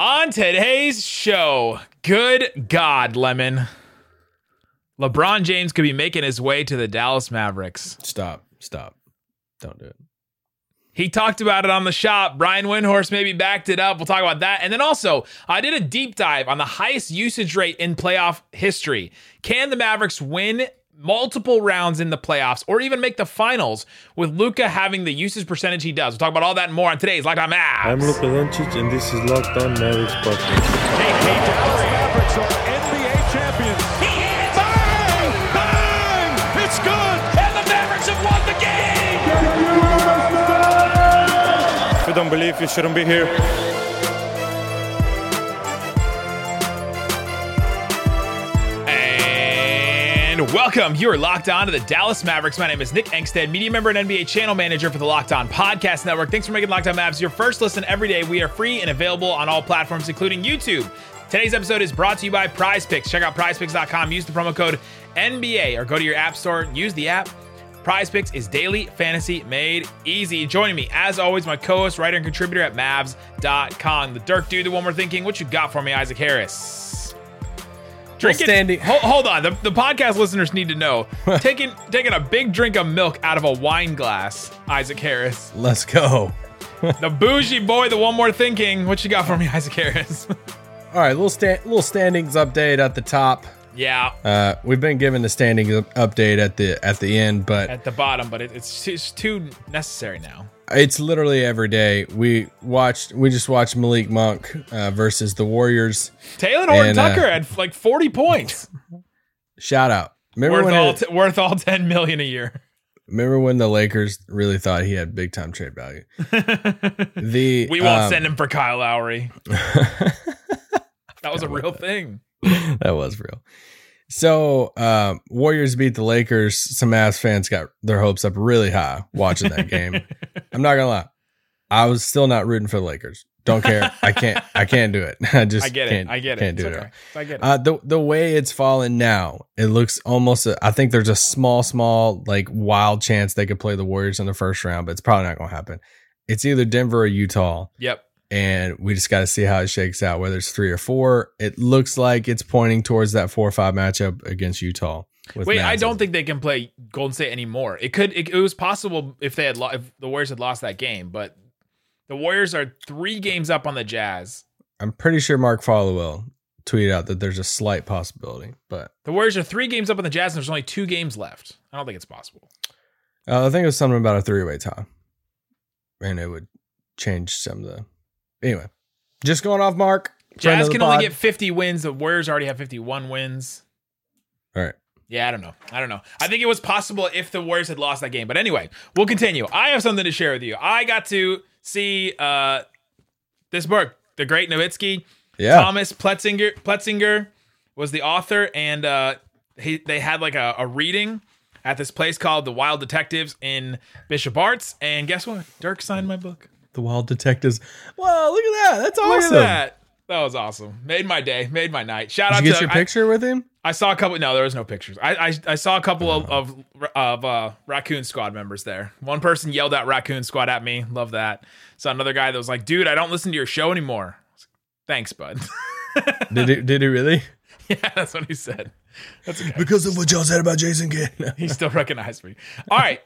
On today's show, good God, Lemon. LeBron James could be making his way to the Dallas Mavericks. Stop. Stop. Don't do it. He talked about it on the shop. Brian Windhorst maybe backed it up. We'll talk about that. And then also, I did a deep dive on the highest usage rate in playoff history. Can the Mavericks win multiple rounds in the playoffs or even make the finals with Luka having the usage percentage he does? We'll talk about all that and more on today's Locked On Mavs. I'm Luka Doncic, and this is Locked On Mavericks podcast. Hey, hey, Dallas Mavericks are NBA champions. He hits! Bang! Bang! It's good! And the Mavericks have won the game! If you don't believe, you shouldn't be here. And welcome. You are locked on to the Dallas Mavericks. My name is Nick Angstadt, media member and NBA channel manager for the Locked On Podcast Network. Thanks for making Locked On Mavs your first listen every day. We are free and available on all platforms, including YouTube. Today's episode is brought to you by Prize Picks. Check out prizepicks.com, use the promo code NBA, or go to your app store, use the app. Prize Picks is daily fantasy made easy. Joining me, as always, my co host, writer, and contributor at Mavs.com. The Dirk Dude, the one we're thinking. What you got for me, Isaac Harris? Drinking, standing- Hold, hold on. The, the podcast listeners need to know. taking taking a big drink of milk out of a wine glass, Isaac Harris. Let's go. The bougie boy, the one more thinking. What you got for me, Isaac Harris? All right, little sta- little standings update at the top. yeah, Uh, we've been given the standings update at the at the end, but at the bottom, but it, it's, it's too necessary now. It's literally every day. We watched we just watched Malik Monk uh, versus the Warriors. Talen Horton uh, Tucker had like 40 points. Shout out. Remember worth all it- t- worth all 10 million a year. remember when the Lakers really thought he had big time trade value? The We won't um, send him for Kyle Lowry. That was a real thing. that was real. So, um, Warriors beat the Lakers. Some ass fans got their hopes up really high watching that game. I'm not gonna lie, I was still not rooting for the Lakers. Don't care. I can't. I can't do it. I just I get can't, it. I get it. Can't do It's it. okay. I get it. Uh, the the way it's fallen now, it looks almost. A, I think there's a small, small, like wild chance they could play the Warriors in the first round, but it's probably not going to happen. It's either Denver or Utah yep. And we just got to see how it shakes out. Whether it's three or four, it looks like it's pointing towards that four or five matchup against Utah. Wait, I don't think they can play Golden State anymore. It could. It, it was possible if they had lo- if the Warriors had lost that game, but the Warriors are three games up on the Jazz. I'm pretty sure Mark Followill tweeted out that there's a slight possibility, but The Warriors are three games up on the Jazz, and there's only two games left. I don't think it's possible. uh, I think it was something about a three way tie, and it would change some of the. Anyway, just going off Mark. Jazz can only pod. get 50 wins. The Warriors already have 51 wins. All right. Yeah, I don't know. I don't know. I think it was possible if the Warriors had lost that game. But anyway, we'll continue. I have something to share with you. I got to see uh this book, The Great Nowitzki. Yeah. Thomas Pletzinger Pletzinger was the author, and uh he they had like a, a reading at this place called the Wild Detectives in Bishop Arts. And guess what? Dirk signed my book. The Wild Detectives. Wow, look at that. That's awesome. at that. That was awesome. Made my day. Made my night. Shout Did out you Did you get to your I- picture with him? I saw a couple. No, there was no pictures. I I, I saw a couple of of, of uh, Raccoon Squad members there. One person yelled out Raccoon Squad at me. Love that. Saw another guy that was like, "Dude, I don't listen to your show anymore." Like, Thanks, bud. Did he, did he really? yeah, that's what he said. That's okay. Because of what y'all said about Jason Kidd. He still recognized me. All right,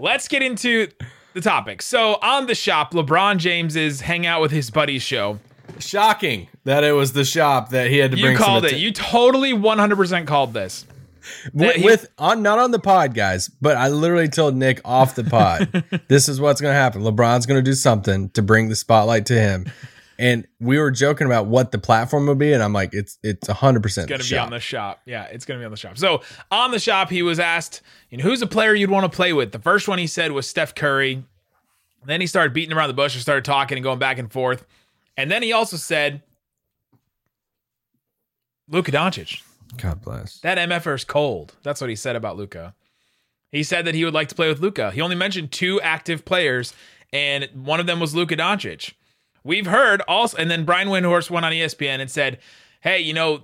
let's get into the topic. So on the shop, LeBron James's hang out with his buddies show. Shocking that it was the shop that he had to You bring. some called it. You totally 100% called this. with, he- with on not on the pod, guys, but I literally told Nick off the pod, this is what's going to happen. LeBron's going to do something to bring the spotlight to him, and we were joking about what the platform would be, and I'm like, it's it's hundred percent It's gonna be on the shop. Yeah, it's gonna be on the shop. So on the shop, he was asked, you know, who's a player you'd want to play with? The first one he said was Steph Curry. Then he started beating around the bush and started talking and going back and forth. And then he also said, Luka Doncic. God bless. That MFR is cold. That's what he said about Luka. He said that he would like to play with Luka. He only mentioned two active players, and one of them was Luka Doncic. We've heard also, and then Brian Windhorst went on ESPN and said, "Hey, you know,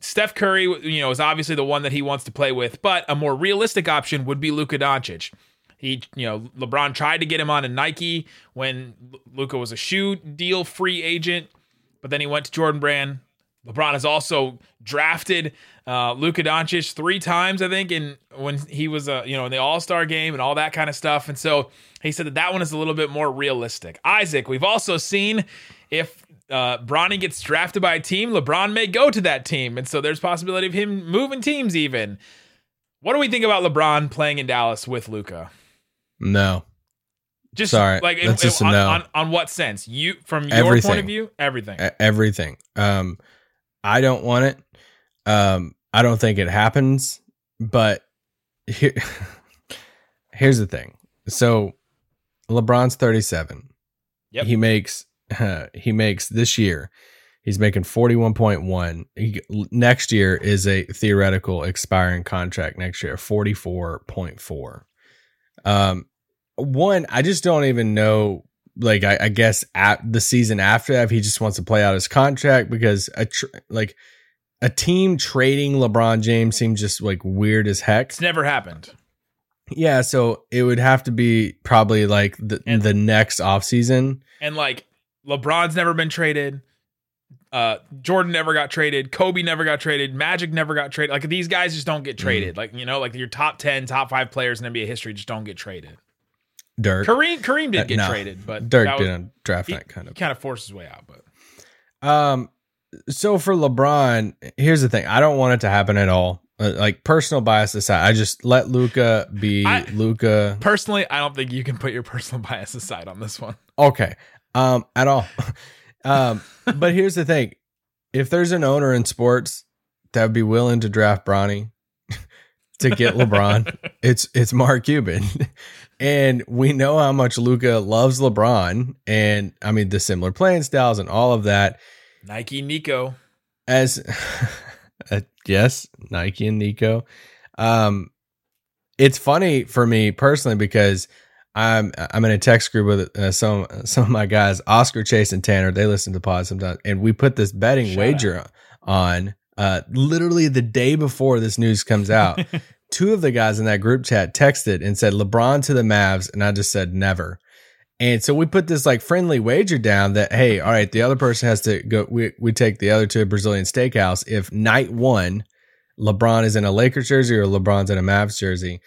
Steph Curry, you know, is obviously the one that he wants to play with, but a more realistic option would be Luka Doncic." He, you know, LeBron tried to get him on a Nike when Luka was a shoe deal free agent. but then he went to Jordan Brand. LeBron has also drafted uh, Luka Doncic three times, I think, in when he was uh, you know in the All Star game and all that kind of stuff. And so he said that that one is a little bit more realistic. Isaac, we've also seen if uh, Bronny gets drafted by a team, LeBron may go to that team, and so there's possibility of him moving teams even. What do we think about LeBron playing in Dallas with Luka? No. Just Sorry, like it- that's it- just a on, no. on, on what sense? You from your Everything. point of view, everything. E- everything. Um, I don't want it. Um, I don't think it happens. But here, here's the thing. So, LeBron's 37. Yep. He makes he makes this year. He's making 41.1. He, next year is a theoretical expiring contract next year, 44.4. Um, one, I just don't even know like I, I guess at the season after that, if he just wants to play out his contract because a tr- like a team trading LeBron James seems just like weird as heck. It's never happened. Yeah, so it would have to be probably like the And- the next offseason. And like LeBron's never been traded. Uh, Jordan never got traded. Kobe never got traded. Magic never got traded. Like these guys just don't get Mm-hmm. traded. Like you know, like your top ten, top five players in NBA history just don't get traded. Dirk. Kareem, Kareem did Uh, get no. traded, but Dirk was- didn't draft that kind of. Kind of forced his way out, but Um, so for LeBron, here's the thing: I don't want it to happen at all. Uh, like personal bias aside, I just let Luka be Luka. personally, I don't think you can put your personal bias aside on this one. Okay. Um, at all. um, but here's the thing: if there's an owner in sports that would be willing to draft Bronny to get LeBron, it's it's Mark Cuban. And we know how much Luka loves LeBron, and I mean the similar playing styles and all of that. Nike Nico. As uh, yes, Nike and Nico. Um, it's funny for me personally because I'm I'm in a text group with uh, some some of my guys, Oscar, Chase, and Tanner. They listen to pod sometimes, and we put this betting Shout wager on uh, literally the day before this news comes out. Two of the guys in that group chat texted and said LeBron to the Mavs, and I just said never. And so we put this like friendly wager down that hey, all right, the other person has to go. We we take the other to a Brazilian steakhouse if night one, LeBron is in a Lakers jersey or LeBron's in a Mavs jersey.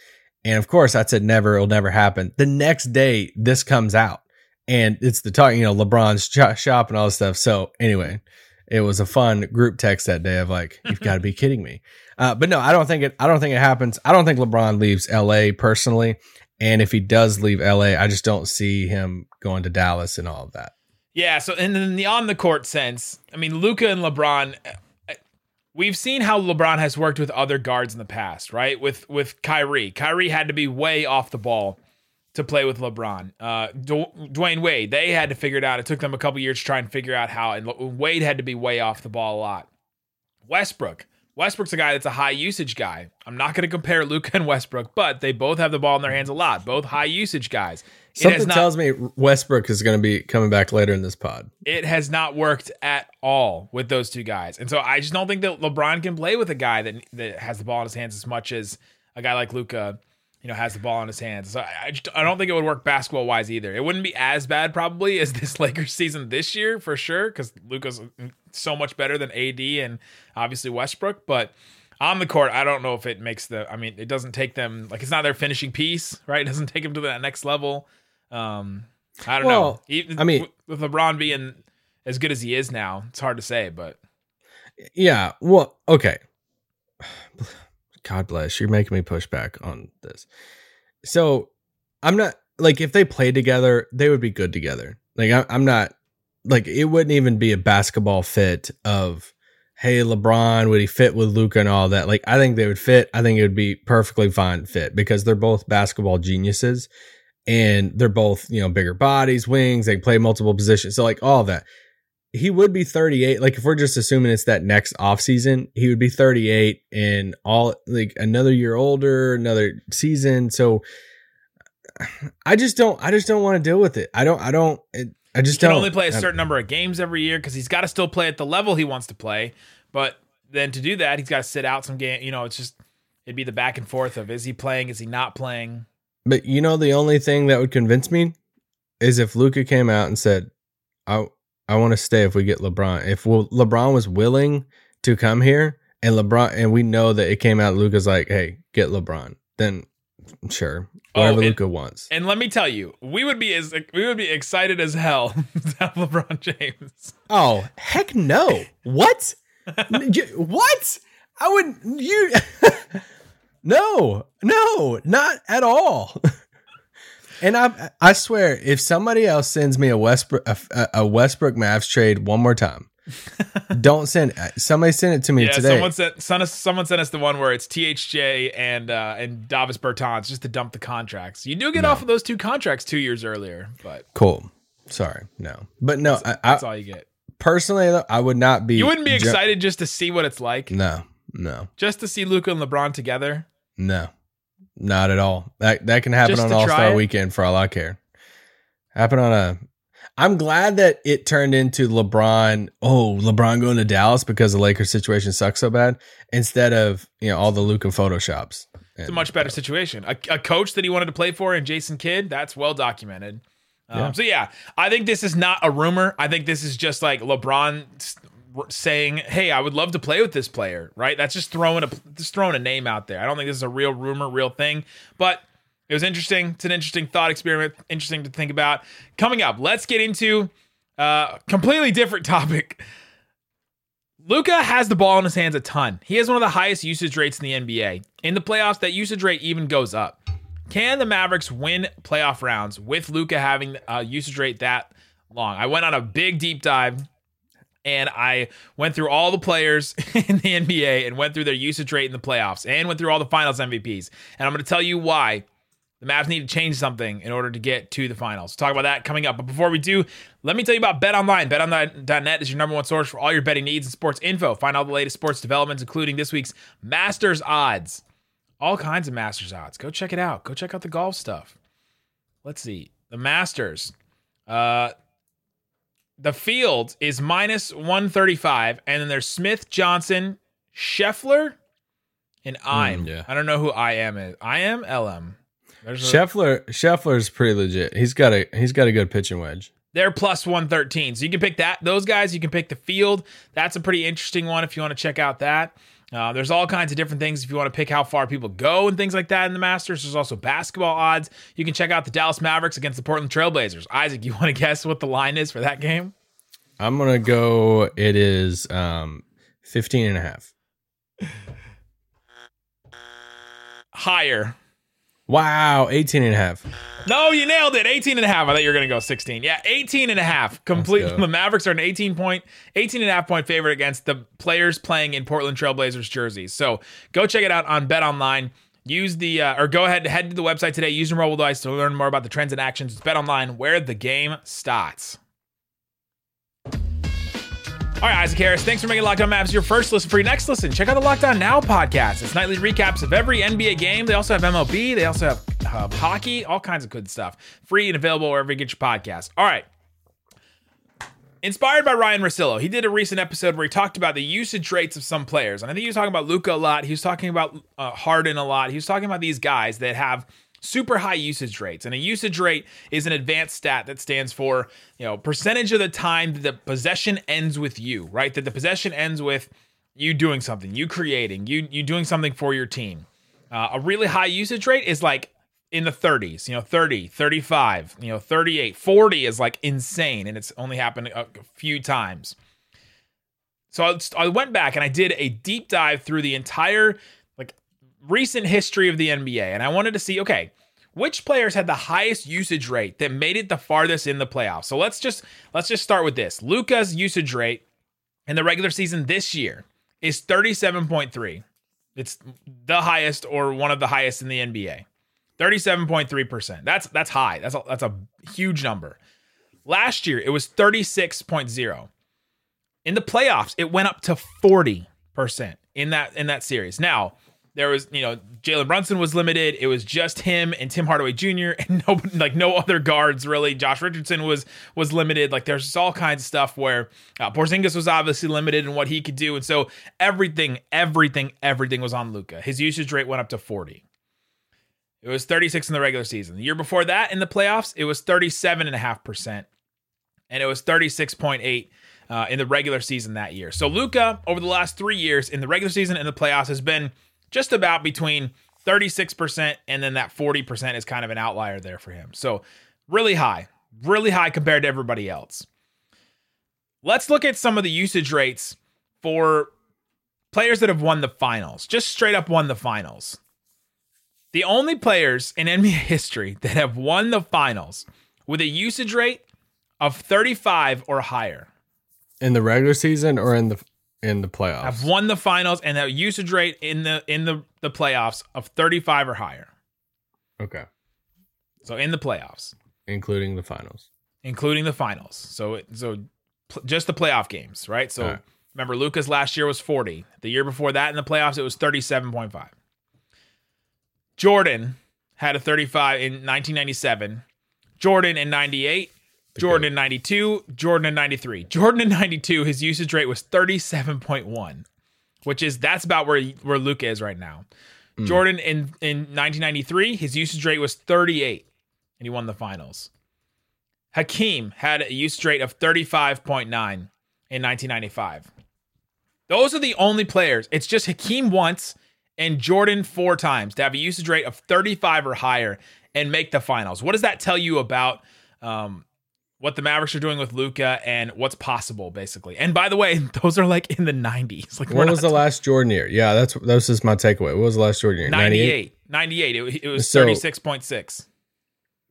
And of course, I said never, it'll never happen. The next day, this comes out, and it's the talk. You know, LeBron's sh- shop and all this stuff. So anyway, it was a fun group text that day of like, you've got to be kidding me. Uh, but no, I don't think it. I don't think it happens. I don't think LeBron leaves LA personally. And if he does leave LA, I just don't see him going to Dallas and all of that. Yeah, so and in the on the court sense, I mean, Luka and LeBron, uh, we've seen how LeBron has worked with other guards in the past, right? With with Kyrie, Kyrie had to be way off the ball to play with LeBron. Uh, Du- Dwayne Wade, they had to figure it out. It took them a couple years to try and figure out how, and Le- Wade had to be way off the ball a lot. Westbrook. Westbrook's a guy that's a high usage guy. I'm not going to compare Luka and Westbrook, but they both have the ball in their hands a lot. Both high usage guys. Something not- tells me Westbrook is going to be coming back later in this pod. it has not worked at all with those two guys. And so I just don't think that LeBron can play with a guy that that has the ball in his hands as much as a guy like Luka, you know, has the ball in his hands. So I, I just I don't think it would work basketball wise either. It wouldn't be as bad probably as this Lakers season this year for sure because Luka's so much better than AD and obviously Westbrook, but. On the court, I don't know if it makes the. I mean, it doesn't take them like it's not their finishing piece, right? It doesn't take them to that next level. Um, I don't know. Even, I mean- with LeBron being as good as he is now, it's hard to say, but Yeah. Well, okay. God bless. You're making me push back on this. So I'm not like if they played together, they would be good together. Like I, I'm not like it wouldn't even be a basketball fit of hey LeBron would he fit with Luka and all that. Like I think they would fit. I think it would be perfectly fine fit because they're both basketball geniuses and they're both you know bigger bodies, wings. They play multiple positions. So like all that he would be 38 like if we're just assuming it's that next off season he would be 38 and all like another year older another season so i just don't i just don't want to deal with it i don't i don't it, i he just can don't only play a certain number of games every year because he's got to still play at the level he wants to play. But then to do that, he's got to sit out some game. You know, it's just it'd be the back and forth of is he playing, is he not playing? but you know the only thing that would convince me is if luka came out and said i I want to stay if we get LeBron. If we'll, LeBron was willing to come here and LeBron and we know that it came out Luka's like, "Hey, get LeBron." Then sure. Oh, whatever Oh, and- Luka wants. And let me tell you, we would be as we would be excited as hell to have LeBron James. Oh, heck no. What? What? I would you No. No, not at all. And I I swear if somebody else sends me a Westbrook a, a Westbrook Mavs trade one more time, don't send somebody send it to me Yeah, today. someone sent someone, someone sent us the one where it's THJ and uh, and Davis Bertans just to dump the contracts. You do get off of those two contracts two years earlier, but cool. Sorry. No. But no, I, I that's all you get. personally though, I would not be You wouldn't be ju- excited just to see what it's like, No. No. just to see Luka and LeBron together. No, not at all. That that can happen Just on All Star? Weekend for all I care. Happen on a. I'm glad that it turned into LeBron. Oh, LeBron going to Dallas because the Lakers situation sucks so bad. Instead of you know all the Luka photoshops. It's a much better situation. A, a coach that he wanted to play for in Jason Kidd, that's well documented. Um, Yeah. So yeah, I think this is not a rumor. I think this is just like LeBron saying, "Hey, I would love to play with this player." Right? That's just throwing a just throwing a name out there. I don't think this is a real rumor, real thing, but it was interesting. It's an interesting thought experiment. Interesting to think about. Coming up, let's get into a completely different topic. Luka has the ball in his hands a ton. He has one of the highest usage rates in the NBA. In the playoffs, that usage rate even goes up. Can the Mavericks win playoff rounds with Luka having a usage rate that long? I went on a big deep dive and I went through all the players in the NBA and went through their usage rate in the playoffs and went through all the finals MVPs. And I'm going to tell you why the Mavs need to change something in order to get to the finals. Talk about that coming up. But before we do, let me tell you about Bet Online. BetOnline.net is your number one source for all your betting needs and sports info. Find all the latest sports developments, including this week's Masters odds. All kinds of Masters odds. Go check it out. Go check out the golf stuff. Let's see. The Masters. Uh, the field is minus 135. And then there's Smith, Johnson, Scheffler, and hmm, I'm. yeah. I don't know who I am is. I am LM. There's a- Scheffler Scheffler's pretty legit. He's got a he's got a good pitching wedge. they're plus 113. So you can pick that. Those guys, you can pick the field. That's a pretty interesting one if you want to check out that. Uh, there's all kinds of different things if you want to pick how far people go and things like that in the Masters. There's also basketball odds. You can check out the Dallas Mavericks against the Portland Trailblazers. Isaac, you want to guess what the line is for that game? I'm gonna go it is um 15 and a half. Higher. Wow, 18 and a half. No, you nailed it. 18 and a half. I thought you were going to go 16. Yeah, 18 and a half. Complete. The Mavericks are an 18 point, 18 and a half point favorite against the players playing in Portland Trailblazers jerseys. So go check it out on Bet Online. Use the, uh, or go ahead, and head to the website today. Use your mobile device to learn more about the trends and actions. It's Bet Online, where the game starts. All right, Isaac Harris, thanks for making Locked On Mavs your first listen. For your next listen, check out the Locked On Now podcast. It's nightly recaps of every NBA game. They also have MLB. They also have uh, hockey, all kinds of good stuff. Free and available wherever you get your podcast. All right. Inspired by Ryan Rossillo, he did a recent episode where he talked about the usage rates of some players. And I think he was talking about Luka a lot. He was talking about uh, Harden a lot. He was talking about these guys that have super high usage rates. And a usage rate is an advanced stat that stands for, you know, percentage of the time that the possession ends with you, right? That the possession ends with you doing something, you creating, you you doing something for your team. Uh, a really high usage rate is like in the 30s, you know, 30, 35, you know, 38, 40 is like insane and it's only happened a, few times. So I, I went back and I did a deep dive through the entire recent history of the NBA and I wanted to see okay, which players had the highest usage rate that made it the farthest in the playoffs. So let's just let's just start with this. Luka's usage rate in the regular season this year is 37.3. It's the highest or one of the highest in the NBA. 37.3%. That's that's high. That's a, that's a huge number. Last year it was 36.0. In the playoffs, it went up to 40% in that in that series. Now, there was, you know, Jalen Brunson was limited. It was just him and Tim Hardaway Jr. and no like no other guards really. Josh Richardson was was limited. Like there's just all kinds of stuff where uh, Porzingis was obviously limited in what he could do, and so everything, everything, everything was on Luka. His usage rate went up to 40. It was 36 in the regular season. The year before that, in the playoffs, it was 37.5%. and it was 36.8 uh, in the regular season that year. So Luka, over the last three years in the regular season and the playoffs, has been just about between 36% and then that 40% is kind of an outlier there for him. So really high, really high compared to everybody else. Let's look at some of the usage rates for players that have won the finals, just straight up won the finals. The only players in NBA history that have won the finals with a usage rate of 35 or higher In the regular season or in the in the playoffs? have won the finals and that usage rate in the in the, the playoffs of 35 or higher. Okay. So in the playoffs, Including the finals. including the finals. So it- so pl- just the playoff games, right? So right. remember Lucas last year was 40. The year before that in the playoffs it was 37.5. Jordan had a 35 in 1997. Jordan in 98. Jordan in 92, Jordan in 93. Jordan in 92 his usage rate was 37.1, which is that's about where where Luka is right now. Jordan in in 1993 his usage rate was 38 and he won the finals. Hakeem had a usage rate of 35.9 in 1995. Those are the only players. It's just Hakeem once and Jordan four times to have a usage rate of 35 or higher and make the finals. What does that tell you about um, what the Mavericks are doing with Luka and what's possible, basically? And by the way, those are like in the 90s. Like What was the last Jordan year? Yeah, that's that was just my takeaway. What was the last Jordan year? 98. 98. It, it was So- 36.6.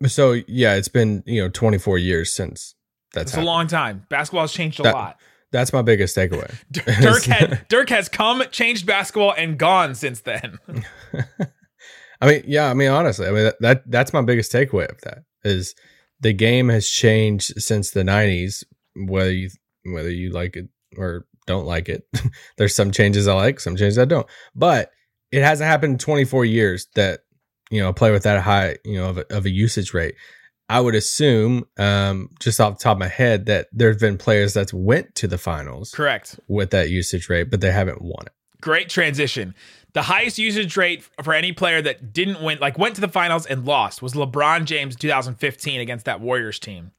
So yeah, it's been you know 24 years since that's It's a long time. Basketball has changed a That- lot. That's my biggest takeaway. Dirk had Dirk has come, changed basketball, and gone since then. I mean, yeah, I mean, honestly, I mean that, that that's my biggest takeaway of that is the game has changed since the '90s. Whether you whether you like it or don't like it, there's some changes I like, some changes I don't. But it hasn't happened in 24 years that you know a player with that high you know of a, of a usage rate. I would assume, um, just off the top of my head, that there's been players that's went to the finals Correct. with that usage rate, but they haven't won it. Great transition. The highest usage rate for any player that didn't win, like went to the finals and lost, was LeBron James 2015 against that Warriors team.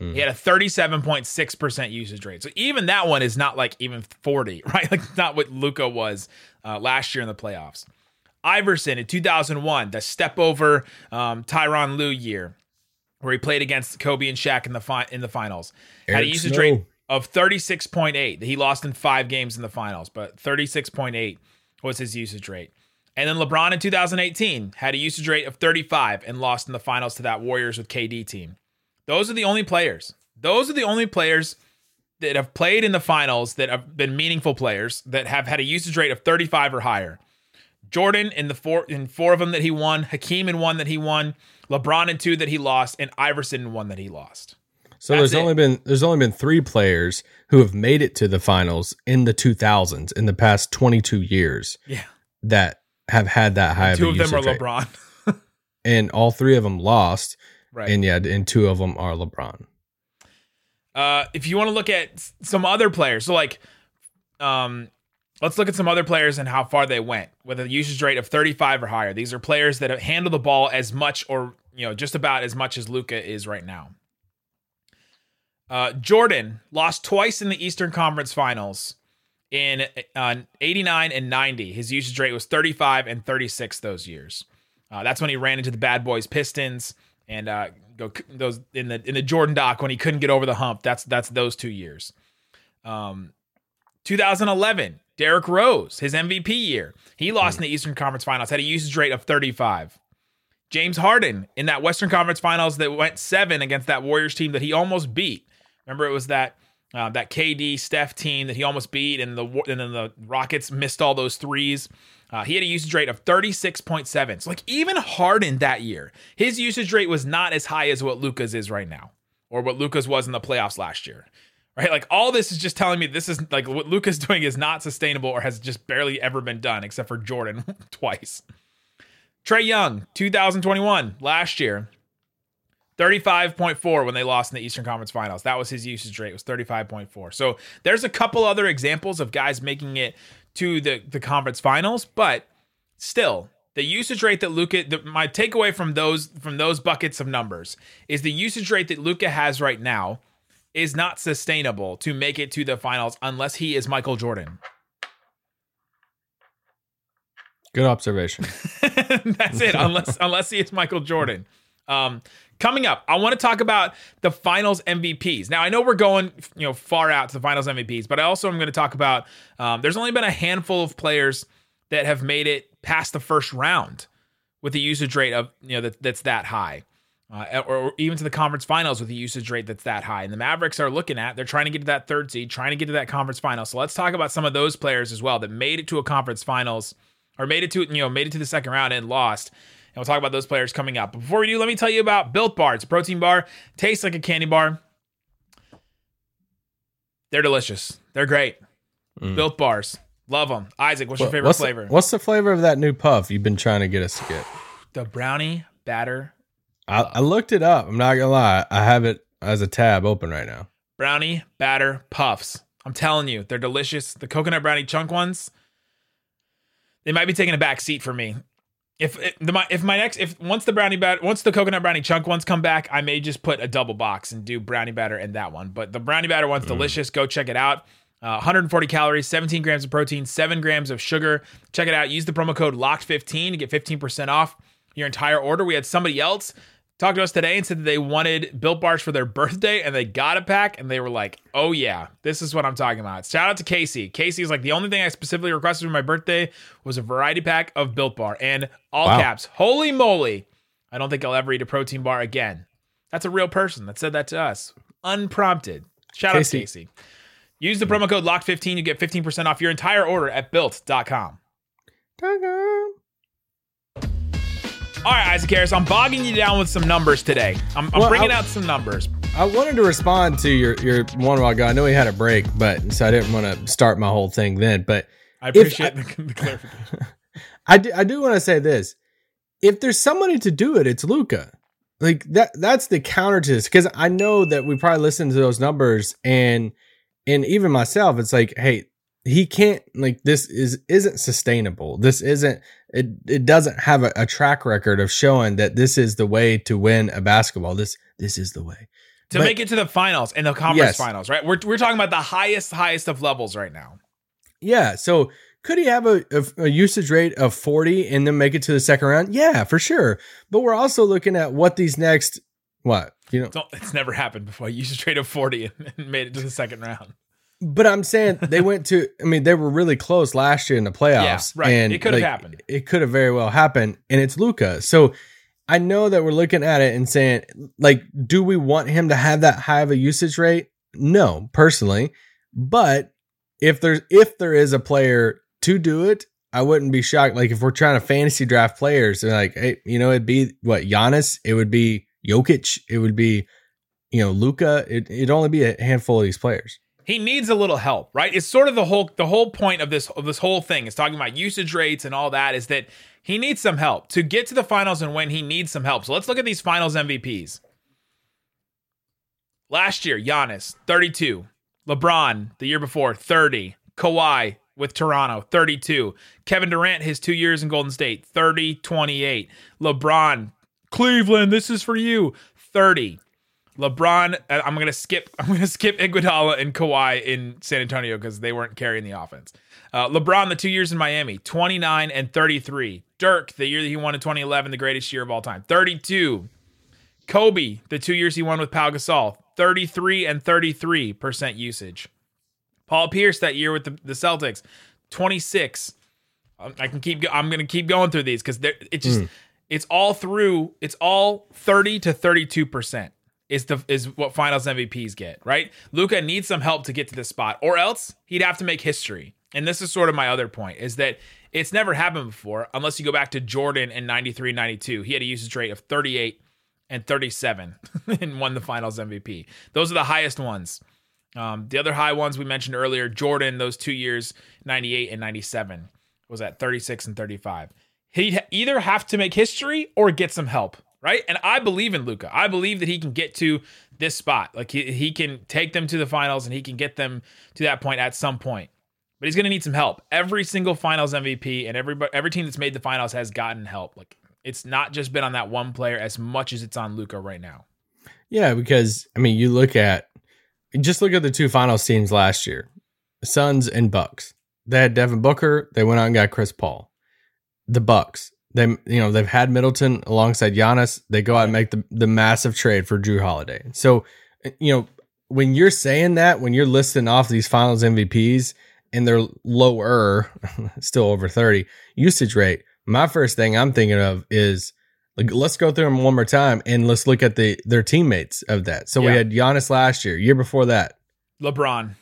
He had a 37.6% usage rate. So even that one is not like even 40, right? Like not what Luka was uh, last year in the playoffs. Iverson in 2001, the step over um, Tyronn Lue year, where he played against Kobe and Shaq in the fi- in the finals, had a Eric usage Snow. rate of 36.8. He lost in five games in the finals, but 36.8 was his usage rate. And then LeBron in 2018 had a usage rate of 35 and lost in the finals to that Warriors with KD team. Those are the only players. Those are the only players that have played in the finals that have been meaningful players that have had a usage rate of 35 or higher. Jordan in the four in four of them that he won, Hakeem in one that he won, LeBron in two that he lost, and Iverson in one that he lost. So That's there's it. only been there's only been three players who have made it to the finals in the 2000s in the past 22 years Yeah. that have had that high Two of of them are rate. LeBron. and all three of them lost, right. and yeah, and two of them are LeBron. Uh, if you want to look at some other players, so like, um, let's look at some other players and how far they went with a usage rate of 35 or higher. These are players that have handled the ball as much or you know just about as much as Luka is right now. Uh, Jordan lost twice in the Eastern Conference Finals in uh, 89 and 90. His usage rate was 35 and 36 those years. Uh, that's when he ran into the Bad Boys Pistons and uh, go those in the in the Jordan doc when he couldn't get over the hump. That's that's those two years. Um, 2011, Derrick Rose, his MVP year, he lost in the Eastern Conference Finals, had a usage rate of 35. James Harden in that Western Conference Finals that went seven against that Warriors team that he almost beat. Remember, it was that uh, that KD Steph team that he almost beat, and the and then the Rockets missed all those threes. Uh, he had a usage rate of 36.7. So, like, even Harden that year, his usage rate was not as high as what Luka's is right now, or what Luka's was in the playoffs last year. Right? Like, all this is just telling me this is like what Luka's doing is not sustainable or has just barely ever been done, except for Jordan twice. Trae Young, 2021, last year, 35.4 when they lost in the Eastern Conference Finals. That was his usage rate, it was 35.4. So there's a couple other examples of guys making it to the, the conference finals, but still, the usage rate that Luka the, my takeaway from those from those buckets of numbers is the usage rate that Luka has right now is not sustainable to make it to the finals unless he is Michael Jordan. Good observation. That's it. Unless unless he is Michael Jordan. Um, coming up, I want to talk about the Finals MVPs. Now I know we're going you know far out to the Finals MVPs, but I also am going to talk about. Um, there's only been a handful of players that have made it past the first round with a usage rate of you know that, that's that high. Uh, or, or even to the conference finals with a usage rate that's that high. And the Mavericks are looking at, they're trying to get to that third seed, trying to get to that conference final. So let's talk about some of those players as well that made it to a conference finals or made it to you know made it to the second round and lost. We'll talk about those players coming up. But before we do, let me tell you about Built Bar. It's a protein bar, tastes like a candy bar. They're delicious. They're great. Mm. Built bars, love them. Isaac, what's your favorite what's flavor? The, what's the flavor of that new puff you've been trying to get us to get? the brownie batter I, I looked it up. I'm not gonna lie. I have it as a tab open right now. brownie batter puffs. I'm telling you, they're delicious. The coconut brownie chunk ones, they might be taking a back seat for me. If if the, my if my next if once the brownie batter once the coconut brownie chunk ones come back, I may just put a double box and do brownie batter and that one. But the brownie batter one's delicious. Go check it out. Uh, 140 calories, 17 grams of protein, 7 grams of sugar. Check it out. Use the promo code LOCKED15 to get 15% off your entire order. We had somebody else talk to us today and said that they wanted Built Bars for their birthday and they got a pack and they were like, oh yeah, this is what I'm talking about. Shout out to Casey. Casey is like, the only thing I specifically requested for my birthday was a variety pack of Built Bar. And all Wow. caps, holy moly, I don't think I'll ever eat a protein bar again. That's a real person that said that to us, unprompted. Shout out to Casey. Casey. Use the promo code LOCK15. You get 15% off your entire order at built.com. All right, Isaac Harris, I'm bogging you down with some numbers today. I'm, I'm Well, bringing I- out some numbers. I wanted to respond to your your one while ago. I know we had a break, but so I didn't want to start my whole thing then. But I appreciate I- the, the clarification. I do, I do want to say this: if there's somebody to do it, it's Luka. Like that that's the counter to this because I know that we probably listen to those numbers and and even myself, it's like, hey, he can't like this is isn't sustainable. This isn't it. It doesn't have a, a track record of showing that this is the way to win a basketball. This this is the way. to But- make it to the finals and the conference Yes. finals, right? We're, we're talking about the highest, highest of levels right now. Yeah. So could he have a, a, a usage rate of 40 and then make it to the second round? Yeah, for sure. But we're also looking at what these next, what, you know, Don't, it's never happened before. You just trade a 40 and, and made it to the second round. But I'm saying they went to, I mean, they were really close last year in the playoffs. Yeah, right. And It could have like, happened. It could have very well happened. And it's Luka. So I know that we're looking at it and saying, like, do we want him to have that high of a usage rate? No, personally. But if there's if there is a player to do it, I wouldn't be shocked. Like if we're trying to fantasy draft players, they're like, hey, you know, it'd be what Giannis, it would be Jokic, it would be, you know, Luka. It, it'd only be a handful of these players. He needs a little help, right? It's sort of the whole the whole point of this of this whole thing is talking about usage rates and all that is that he needs some help to get to the finals and win. He needs some help. So let's look at these finals MVPs. Last year, Giannis 32, LeBron the year before 30, Kawhi with Toronto 32, Kevin Durant his 2 years in Golden State 30 28, LeBron Cleveland this is for you 30. LeBron, uh, I'm gonna skip. I'm gonna skip Iguodala and Kawhi in San Antonio because they weren't carrying the offense. Uh, LeBron, the two years in Miami, 29 and 33. Dirk, the year that he won in 2011, the greatest year of all time, 32. Kobe, the two years he won with Pau Gasol, 33 and 33 percent usage. Paul Pierce that year with the, the Celtics, 26. Um, I can keep. I'm gonna keep going through these because it just it's all through. It's all 30 to 32 percent is the is what Finals MVPs get. Right? Luka needs some help to get to this spot, or else he'd have to make history. And this is sort of my other point is that it's never happened before unless you go back to Jordan in 93 92. He had a usage rate of 38 and 37 and won the finals MVP. Those are the highest ones. Um, the other high ones we mentioned earlier, Jordan, those two years, 98 and 97, was at 36 and 35. He'd either have to make history or get some help, right? And I believe in Luka. I believe that he can get to this spot. Like he, he can take them to the finals and he can get them to that point at some point. But he's going to need some help. Every single finals MVP and every every team that's made the finals has gotten help. Like it's not just been on that one player as much as it's on Luka right now. Yeah, because I mean, you look at just look at the two finals teams last year Suns and Bucks. They had Devin Booker. They went out and got Chris Paul. The Bucks. They, you know, they've had Middleton alongside Giannis. They go out and make the, the massive trade for Jrue Holiday. So, you know, when you're saying that, when you're listing off these finals MVPs and they're lower, still over 30 usage rate, my first thing I'm thinking of is like let's go through them one more time and let's look at the their teammates of that. So we had Giannis last year, year before that. LeBron.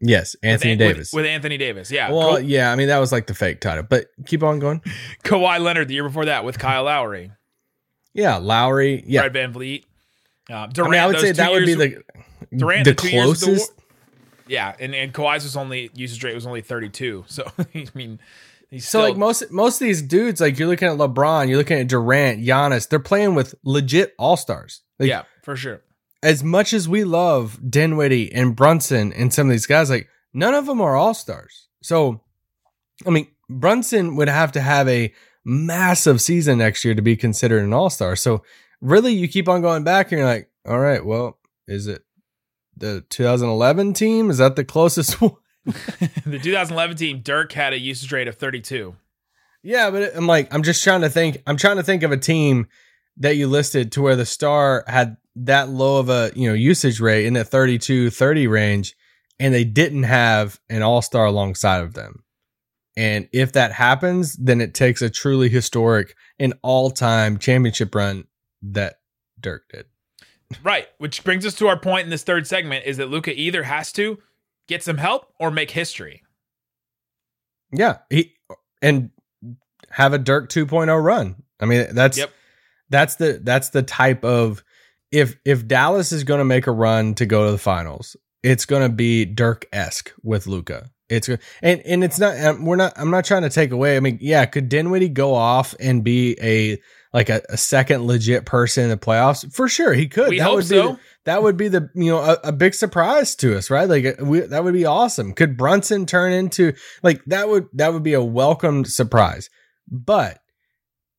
Yes, Anthony with, with- Davis. With, Anthony Davis. Yeah. well, Ka- yeah, I mean that was like the fake title, but keep on going. Kawhi Leonard the year before that with Kyle Lowry. Yeah, Lowry. Yeah, Fred VanVleet. Um, I Durant, mean I would say that would be the Durant, the the with the closest. Yeah, and, and Kawhi's was only usage rate was only 32. So I mean he's So still, like most most of these dudes, like you're looking at LeBron, you're looking at Durant, Giannis, they're playing with legit all stars. Like Yeah, for sure. As much as we love Dinwiddie and Brunson and some of these guys, like none of them are all stars. So, I mean, Brunson would have to have a massive season next year to be considered an all star. So, really, you keep on going back and you're like, all right, well, is it the 2011 team? Is that the closest one? the 2011 team, Dirk had a usage rate of 32. Yeah, but I'm like, I'm just trying to think. I'm trying to think of a team that you listed to where the star had that low of a you know usage rate in the 32 30 range and they didn't have an all-star alongside of them and if that happens then it takes a truly historic and all-time championship run that dirk did Right, which brings us to our point in this third segment is that Luka either has to get some help or make history. yeah he and have a dirk 2.0 run i mean that's Yep. that's the that's the type of if if Dallas is going to make a run to go to the finals, it's going to be Dirk esque with Luka. It's and and it's not. We're not. I'm not trying to take away. I mean, yeah, could Dinwiddie go off and be a like a, a second legit person in the playoffs? For sure, he could. We that hope would be so. that would be the you know a, a big surprise to us, right? Like we, that would be awesome. Could Brunson turn into like that? Would that would be a welcomed surprise? But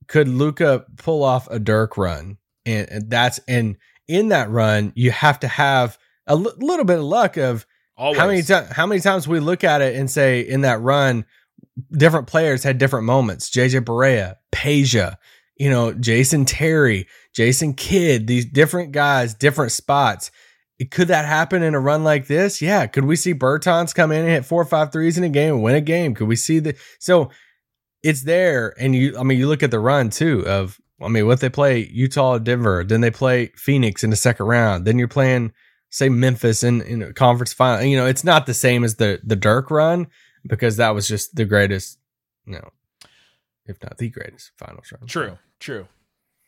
could Luka pull off a Dirk run? And, and that's and in that run, you have to have a little bit of luck of Always. how many times how many times we look at it and say in that run, different players had different moments. JJ Barea, Peja, you know, Jason Terry, Jason Kidd, these different guys, different spots. Could that happen in a run like this? Yeah. Could we see Bertans come in and hit four or five threes in a game and win a game? Could we see the so it's there and you I mean you look at the run too of I mean what they play Utah Denver, then they play Phoenix in the second round, then you're playing say Memphis in in a conference final. You know, it's not the same as the the Dirk run because that was just the greatest, you know, if not the greatest finals run. True, true,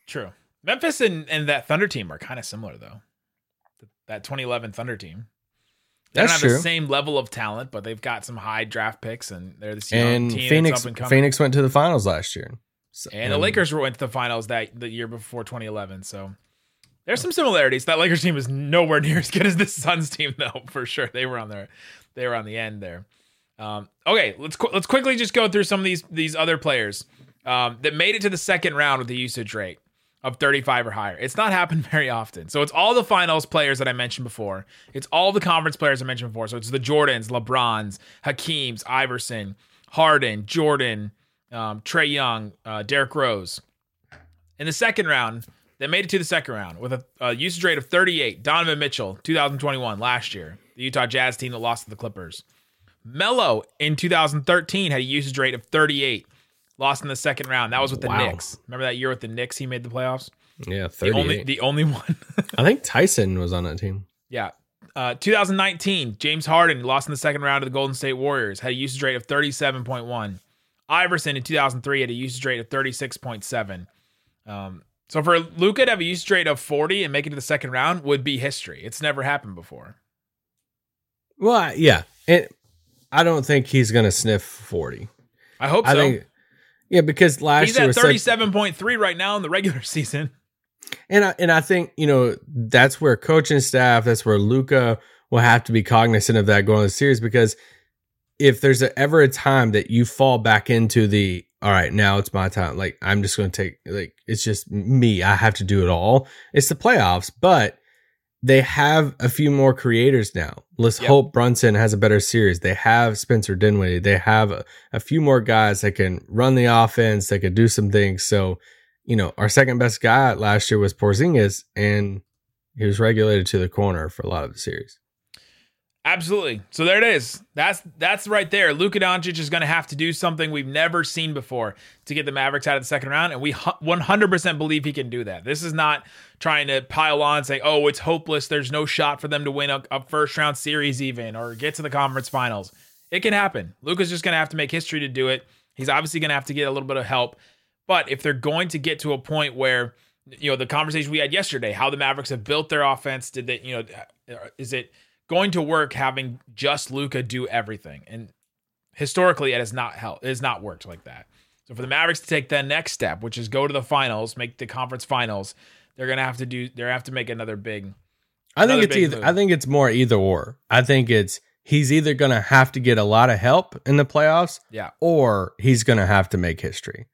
true. Memphis and, and that Thunder team are kind of similar though. That 2011 Thunder team. They That's don't have true. the same level of talent, but they've got some high draft picks, and they're this young And team. Phoenix and. Phoenix went to the finals last year. So- and the Lakers went to the finals that the year before 2011. So there's some similarities. That Lakers team is nowhere near as good as the Suns team, though, for sure. They were on there. They were on the end there. Um, okay, let's qu- let's quickly just go through some of these these other players um, that made it to the second round with the usage rate of 35 or higher. It's not happened very often. So it's all the finals players that I mentioned before. It's all the conference players I mentioned before. So it's the Jordans, LeBrons, Hakeem's, Iverson, Harden, Jordan, um, Trae Young, uh, Derrick Rose. In the second round, they made it to the second round with a, a usage rate of 38. Donovan Mitchell, 2021, last year, the Utah Jazz team that lost to the Clippers. Melo in 2013 had a usage rate of 38, lost in the second round. That was with the Wow. Knicks. Remember that year with the Knicks? He made the playoffs. yeah, The only, the only one. I think Tyson was on that team. yeah. Uh, 2019, James Harden lost in the second round to the Golden State Warriors, had a usage rate of 37.1. Iverson in 2003 had a usage rate of 36.7. Um, so for Luka to have a usage rate of 40 and make it to the second round would be history. It's never happened before. Well, yeah. It, I don't think he's going to sniff 40. I hope I so. think yeah, because last He's year at was such- 37.3 right now in the regular season. And I and I think you know that's where coaching staff, that's where Luka will have to be cognizant of that going into the series because if there's a, ever a time that you fall back into the all right now it's my time, like I'm just going to take like it's just me, I have to do it all. It's the playoffs, but they have a few more creators now. Let's Yep. hope Brunson has a better series. They have Spencer Dinwiddie. They have a, a few more guys that can run the offense, that could do some things. So, you know, our second best guy last year was Porzingis, and he was regulated to the corner for a lot of the series. Absolutely. So there it is. That's that's right there. Luka Doncic is going to have to do something we've never seen before to get the Mavericks out of the second round, and we 100% believe he can do that. This is not trying to pile on saying, "Oh, it's hopeless. There's no shot for them to win a, a first round series even or get to the conference finals." It can happen. Luka's just going to have to make history to do it. He's obviously going to have to get a little bit of help, but if they're going to get to a point where you know the conversation we had yesterday, how the Mavericks have built their offense, did they, you know, uh, is it going to work having just Luka do everything. And historically, it has not helped. It has not worked like that. So for the Mavericks to take the next step, which is go to the finals, make the conference finals, they're gonna have to do. They're have to make another big. I think it's either. move. I think it's more either or. I think it's he's either going to have to get a lot of help in the playoffs, Yeah, or he's going to have to make history.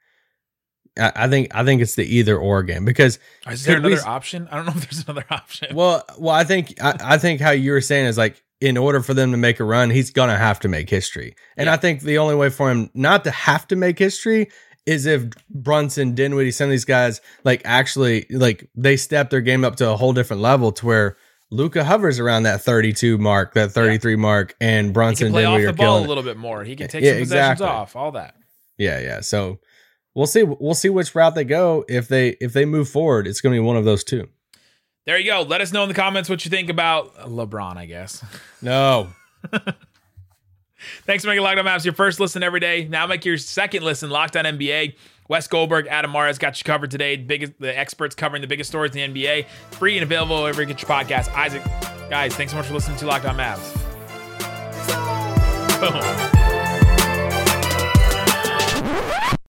I, I think. I think it's the either or game because is there Could we another option? I don't know if there's another option. Well, well, I think I, I think how you were saying is like in order for them to make a run, he's gonna have to make history, and Yeah. I think the only way for him not to have to make history is if Brunson, Dinwiddie, some of these guys like actually like they step their game up to a whole different level to where Luka hovers around that 32 mark, that 33 mark, and he Brunson, can play off Dinwiddie the are ball a little bit more. He can take Yeah, some possessions exactly. off. All that. Yeah, yeah. So we'll see. We'll see which route they go. If they if they move forward, it's gonna be one of those two. There you go. Let us know in the comments what you think about LeBron. I guess. No. Thanks for making Locked On Mavs your first listen every day. Now make your second listen Locked On NBA. Wes Goldberg, Adam Mares got you covered today. Biggest, the experts covering the biggest stories in the NBA. Free and available wherever you get your podcast. Isaac, guys, thanks so much for listening to Locked On Mavs. Boom.